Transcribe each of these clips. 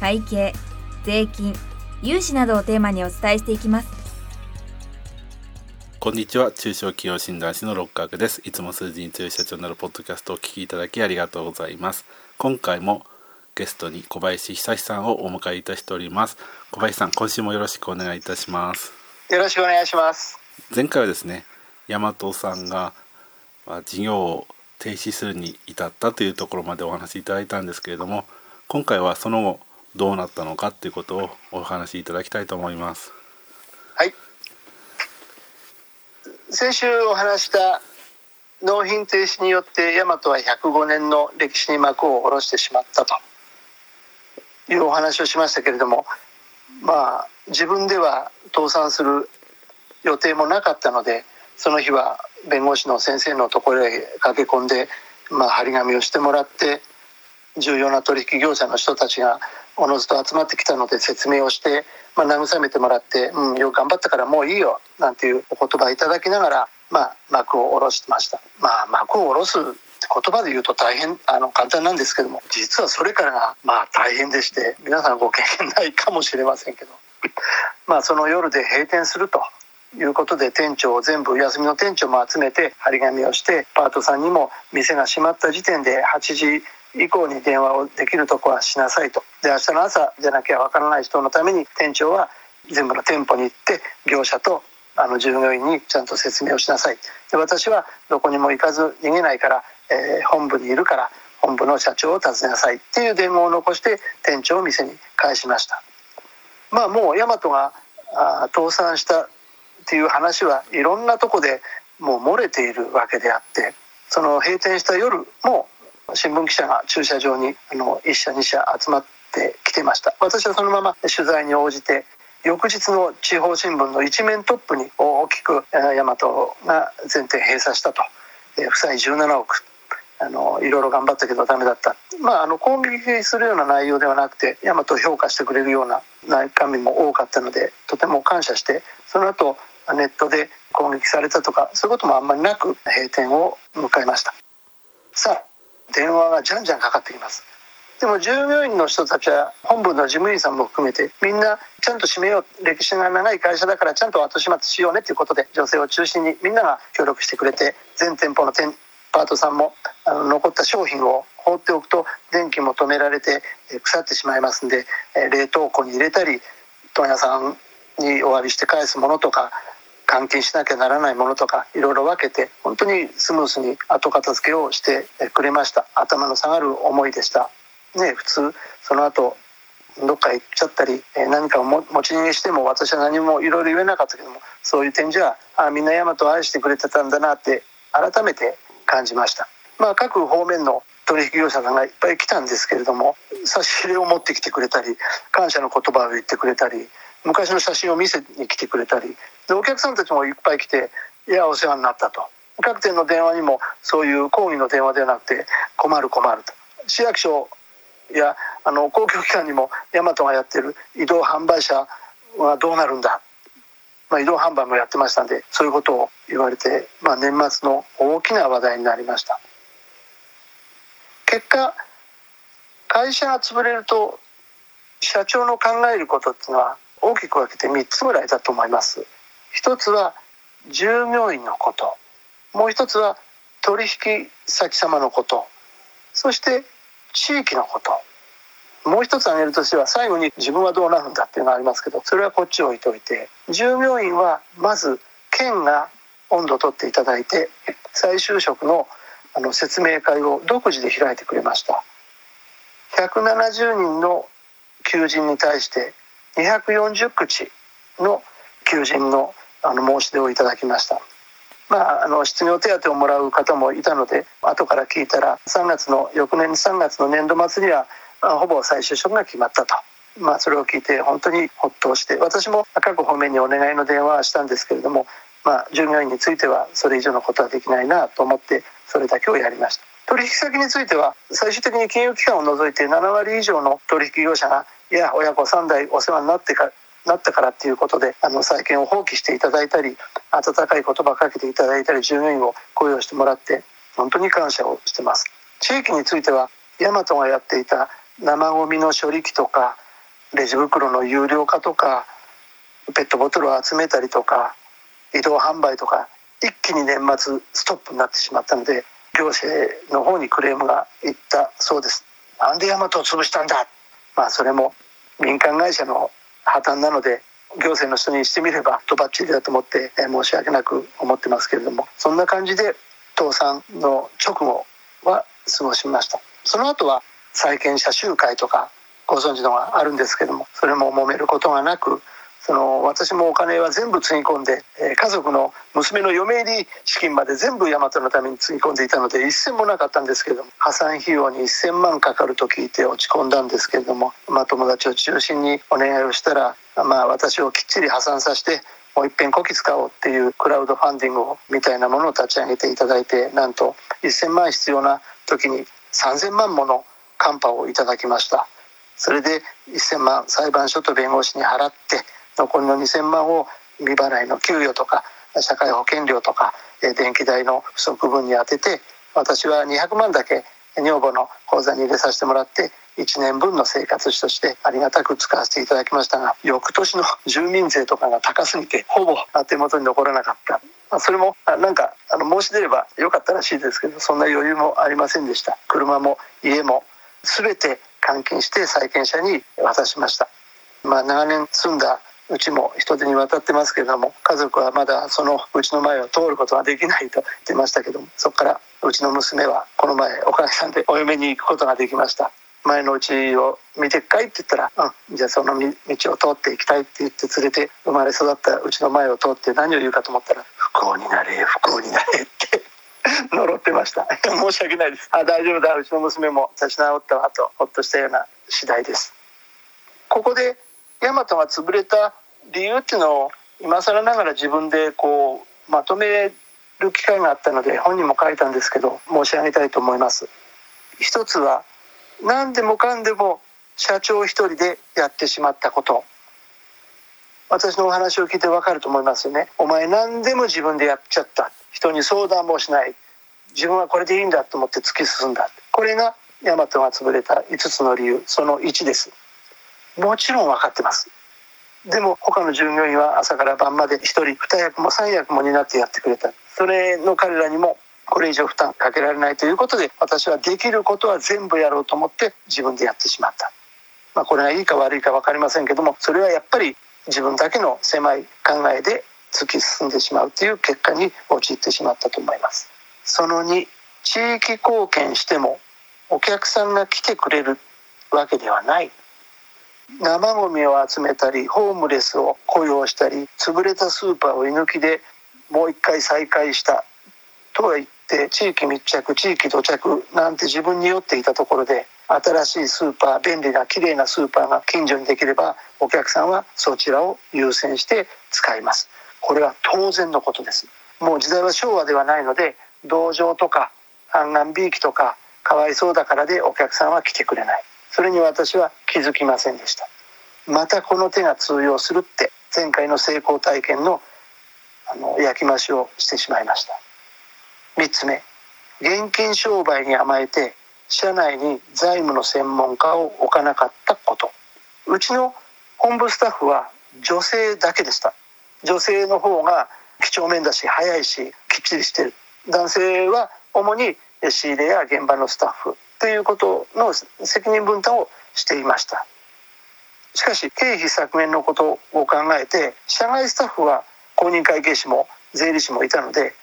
会計税金融資などをテーマにお伝えしていきます。こんにちは。中小企業診断士の六角です。いつも数字に強い社長になるポッドキャストをお聞きいただきありがとうございます。今回もゲストに小林久さんをお迎えいたしております。小林さん今週もよろしくお願いいたします。よろしくお願いします。前回はですね大和さんがまあ事業を停止するに至ったというところまでお話しいただいたんですけれども今回はその後どうなったのかということをお話しいただきたいと思います。はい。先週お話した納品停止によって大和は105年の歴史に幕を下ろしてしまったと。いうお話をしましたけれどもまあ自分では倒産する予定もなかったのでその日は弁護士の先生のところへ駆け込んで、まあ、張り紙をしてもらって重要な取引業者の人たちがおのずと集まってきたので説明をして、まあ、慰めてもらって「うんよく頑張ったからもういいよ」なんていうお言葉いただきながら、まあ、幕を下ろしてました。まあ、幕を下ろす言葉で言うと大変あの簡単なんですけども実はそれからがまあ大変でして皆さんご経験ないかもしれませんけどまあその夜で閉店するということで店長を全部休みの店長も集めて張り紙をしてパートさんにも店が閉まった時点で8時以降に電話をできるとこはしなさいと。で明日の朝じゃなきゃわからない人のために店長は全部の店舗に行って業者とあの従業員にちゃんと説明をしなさい。で私はどこにも行かず逃げないから、えー本部にいるから本部の社長を訪ねなさいっていう電話を残して店長を店に返しました。まあもう大和があ倒産したっていう話はいろんなとこでもう漏れているわけであってその閉店した夜も新聞記者が駐車場にあの1社2社集まってきてました。私はそのまま取材に応じて翌日の地方新聞の一面トップに大きく大和が全店閉鎖したと。負債17億。あのいろいろ頑張ったけどダメだった。まああの攻撃するような内容ではなくて大和を評価してくれるような中身も多かったのでとても感謝してその後ネットで攻撃されたとかそういうこともあんまりなく閉店を迎えました。さあ電話がじゃんじゃんかかってきます。でも従業員の人たちは本部の事務員さんも含めてみんなちゃんと閉めよう歴史が長い会社だからちゃんと後始末しようねということで女性を中心にみんなが協力してくれて全店舗の店パートさんもあの残った商品を放っておくと電気も止められて腐ってしまいますんで冷凍庫に入れたり問屋さんにお詫びして返すものとか換金しなきゃならないものとかいろいろ分けて本当にスムースに後片付けをしてくれました。頭の下がる思いでした。ね普通その後どっか行っちゃったり何かを持ち逃げしても私は何もいろいろ言えなかったけどもそういう点じゃあみんな大和を愛してくれてたんだなって改めて感じました。まあ各方面の取引業者さんがいっぱい来たんですけれども差し入れを持ってきてくれたり感謝の言葉を言ってくれたり昔の写真を見せに来てくれたりでお客さんたちもいっぱい来て「いやお世話になった」と。各店の電話にもそういう抗議の電話ではなくて「困る困る」と。市役所やあの公共機関にも大和がやってる移動販売車はどうなるんだ、まあ、移動販売もやってましたんでそういうことを言われて、まあ、年末の大きな話題になりました。結果会社が潰れると社長の考えることっていうのは大きく分けて3つぐらいだと思います。一つは従業員のこと。もう一つは取引先様のこと。そして地域のこと。もう一つ挙げるとしては最後に自分はどうなるんだっていうのがありますけどそれはこっち置いといて。従業員はまず県が温度を取っていただいて再就職のあの説明会を独自で開いてくれました。170人の求人に対して240口の求人のあの申し出をいただきました。まあ、あの失業手当をもらう方もいたので後から聞いたら3月の翌年3月の年度末には、あ、ほぼ再就職が決まったと。まあ、それを聞いて本当にほっとして私も各方面にお願いの電話はしたんですけれども、まあ、従業員についてはそれ以上のことはできないなと思ってそれだけをやりました。取引先については最終的に金融機関を除いて7割以上の取引業者がいや親子3代お世話になってかなったからっていうことであの債権を放棄していただいたり温かい言葉かけていただいたり従業員を雇用してもらって本当に感謝をしてます。地域については大和がやっていた生ゴミの処理機とかレジ袋の有料化とかペットボトルを集めたりとか移動販売とか一気に年末ストップになってしまったので行政の方にクレームがいったそうです。なんで大和を潰したんだまあそれも民間会社の破綻なので行政の人にしてみればとばっちりだと思って申し訳なく思ってますけれどもそんな感じで倒産の直後は過ごしました。その後は債権者集会とかご存知のがあるんですけどもそれも揉めることがなくその私もお金は全部つぎ込んで、えー、家族の娘の嫁入り資金まで全部大和のためにつぎ込んでいたので一銭もなかったんですけども破産費用に1,000万かかると聞いて落ち込んだんですけれども、まあ、友達を中心にお願いをしたら、まあ、私をきっちり破産させてもう一遍こき使おうっていうクラウドファンディングをみたいなものを立ち上げていただいてなんと1,000万必要な時に3,000万ものカンパをいただきました。それで1,000万裁判所と弁護士に払って残りの2,000万を未払いの給与とか社会保険料とか電気代の不足分に充てて私は200万だけ女房の口座に入れさせてもらって1年分の生活費としてありがたく使わせていただきましたが翌年の住民税とかが高すぎてほぼ手元に残らなかった。それもなんかあの申し出ればよかったらしいですけどそんな余裕もありませんでした。車も家も全て換金して債権者に渡しました。まあ長年住んだうちも人手に渡ってますけれども家族はまだそのうちの前を通ることができないと言ってましたけどもそこからうちの娘はこの前おかげさんで お嫁に行くことができました。前のうちを見てっかいって言ったら「うんじゃあその道を通っていきたい」って言って連れて生まれ育ったうちの前を通って何を言うかと思ったら「不幸になれ不幸になれ」って 呪ってました。申し訳ないです。あ大丈夫だ。うちの娘も立ち直ったわとほっとしたような次第です。ここで大和が潰れた理由っていうのを今更ながら自分でこうまとめる機会があったので本にも書いたんですけど申し上げたいと思います。一つは何でもかんでも社長一人でやってしまったこと。私のお話を聞いてわかると思いますよね。お前何でも自分でやっちゃった。人に相談もしない。自分はこれでいいんだと思って突き進んだ。これが大和が潰れた5つの理由。その1です。もちろん分かってます。でも他の従業員は朝から晩まで1人2役も3役も担ってやってくれた。それの彼らにもこれ以上負担かけられないということで私はできることは全部やろうと思って自分でやってしまった、まあ、これがいいか悪いか分かりませんけどもそれはやっぱり自分だけの狭い考えで突き進んでしまうという結果に陥ってしまったと思います。その2地域貢献してもお客さんが来てくれるわけではない。生ゴミを集めたりホームレスを雇用したり潰れたスーパーを居抜きでもう一回再開したとは言って地域密着地域土着なんて自分に酔っていたところで新しいスーパー便利な綺麗なスーパーが近所にできればお客さんはそちらを優先して使います。これは当然のことです。もう時代は昭和ではないので同情とか半岸びいきとかかわいそうだからでお客さんは来てくれない。それに私は気づきませんでした。またこの手が通用するって前回の成功体験のあの焼き増しをしてしまいました。3つ目。現金商売に甘えて社内に財務の専門家を置かなかったこと。うちの本部スタッフは女性だけでした。女性の方が几帳面だし早いしきっちりしてる。男性は主に仕入れや現場のスタッフ。ということの責任分担をしていました。しかし経費削減のことを考えて社外スタッフは公認会計士も税理士もいたので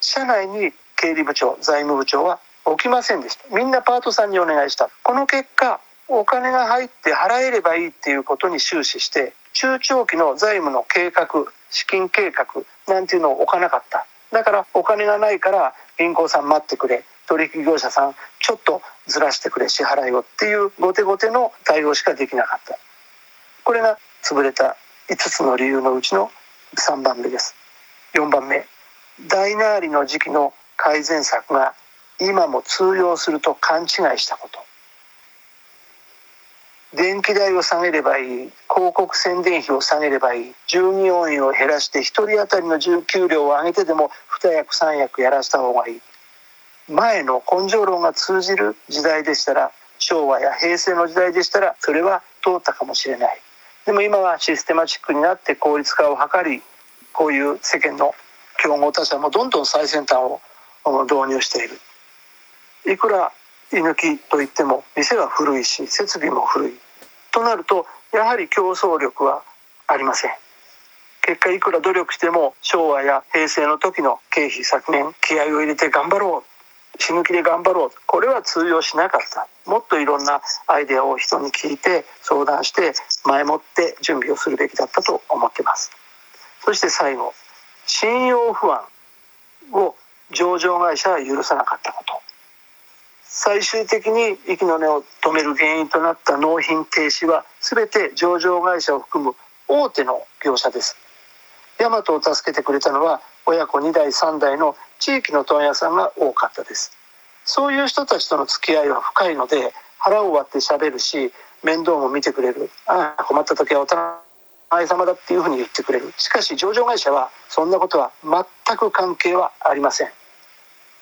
社内に経理部長財務部長は置きませんでした。みんなパートさんにお願いした。この結果お金が入って払えればいいっていうことに終始して中長期の財務の計画資金計画なんていうのを置かなかった。だからお金がないから銀行さん待ってくれ。取引業者さんちょっとずらしてくれ支払いをっていう後手後手の対応しかできなかった。これが潰れた5つの理由のうちの3番目です。4番目。大なりの時期の改善策が今も通用すると勘違いしたこと。電気代を下げればいい。広告宣伝費を下げればいい。従業員を減らして1人当たりの給料を上げてでも2役3役やらした方がいい。前の根性論が通じる時代でしたら昭和や平成の時代でしたらそれは通ったかもしれない。でも今はシステマチックになって効率化を図りこういう世間の競合他社もどんどん最先端を導入している。いくら居抜きといっても店は古いし設備も古い。となるとやはり競争力はありません。結果いくら努力しても昭和や平成の時の経費削減気合を入れて頑張ろう。死ぬ気で頑張ろう。これは通用しなかった。もっといろんなアイデアを人に聞いて相談して前もって準備をするべきだったと思ってます。そして最後信用不安を上場会社は許さなかったこと。最終的に息の根を止める原因となった納品停止は全て上場会社を含む大手の業者です。ヤマトを助けてくれたのは親子2代3代の地域の問屋さんが多かったです。そういう人たちとの付き合いは深いので腹を割ってしゃべるし面倒も見てくれる。ああ困った時はお互い様だっていうふうに言ってくれる。しかし上場会社はそんなことは全く関係はありません。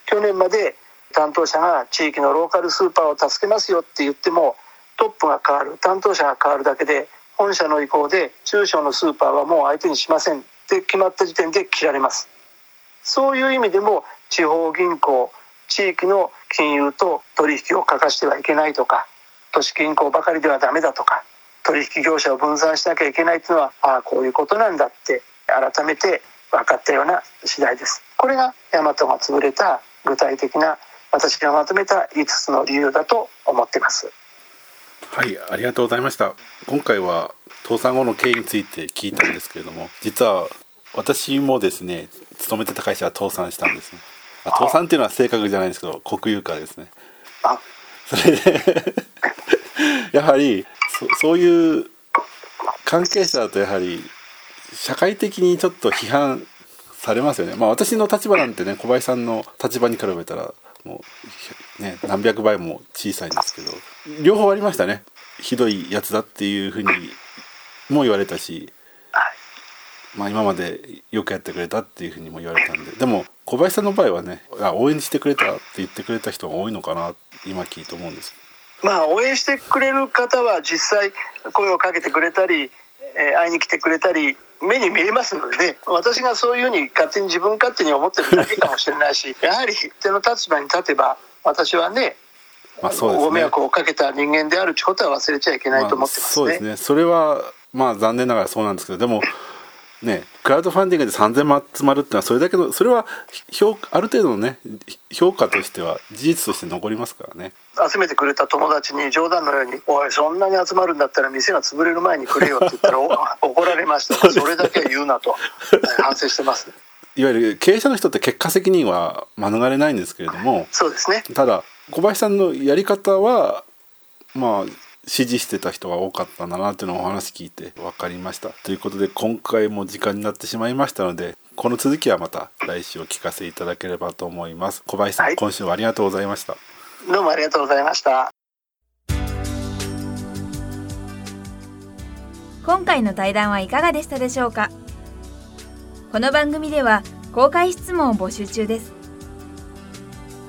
去年まで担当者が地域のローカルスーパーを助けますよって言ってもトップが変わる担当者が変わるだけで本社の意向で中小のスーパーはもう相手にしません。って決まった時点で切られます。そういう意味でも地方銀行地域の金融と取引を欠かしてはいけないとか都市銀行ばかりではダメだとか取引業者を分散しなきゃいけないっていうのはああこういうことなんだって改めて分かったような次第です。これが大和が潰れた具体的な私がまとめた5つの理由だと思っています。はいありがとうございました。今回は倒産後の経緯について聞いたんですけれども実は私もですね勤めてた会社は倒産したんですね。倒産っていうのは正確じゃないんですけど国有化ですね。あ。それで やはりそそういう関係者だとやはり社会的にちょっと批判されますよね。まあ私の立場なんてね小林さんの立場に比べたらもうね何百倍も小さいんですけど両方ありましたね。ひどいやつだっていうふうにも言われたし、まあ、今までよくやってくれたっていうふうにも言われたんで。でも小林さんの場合はねあ応援してくれたって言ってくれた人が多いのかな今聞いて思うんですまあ応援してくれる方は実際声をかけてくれたり、えー、会いに来てくれたり目に見えますので、ね、私がそういうふうに勝手に自分勝手に思ってるだけかもしれないし やはり手の立場に立てば私はねまあそうですね、ご迷惑をかけた人間であるということは忘れちゃいけないと思ってますね。まあ、そうですね。それはまあ残念ながらそうなんですけどでもねクラウドファンディングで3000万集まるっていうのはそれだけのそれは評ある程度のね評価としては事実として残りますからね。集めてくれた友達に冗談のように「おいそんなに集まるんだったら店が潰れる前にくれよ」って言ったら 怒られました。それだけは言うなと。反省してます、いわゆる経営者の人って結果責任は免れないんですけれどもそうですね。ただ小林さんのやり方はまあ支持してた人が多かったんだなっていうのをお話聞いて分かりました。ということで今回も時間になってしまいましたのでこの続きはまた来週お聞かせいただければと思います。小林さん、はい、今週はありがとうございました。どうもありがとうございました。今回の対談はいかがでしたでしょうか？この番組では公開質問を募集中です。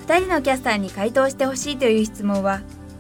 2人のキャスターに回答してほしいという質問は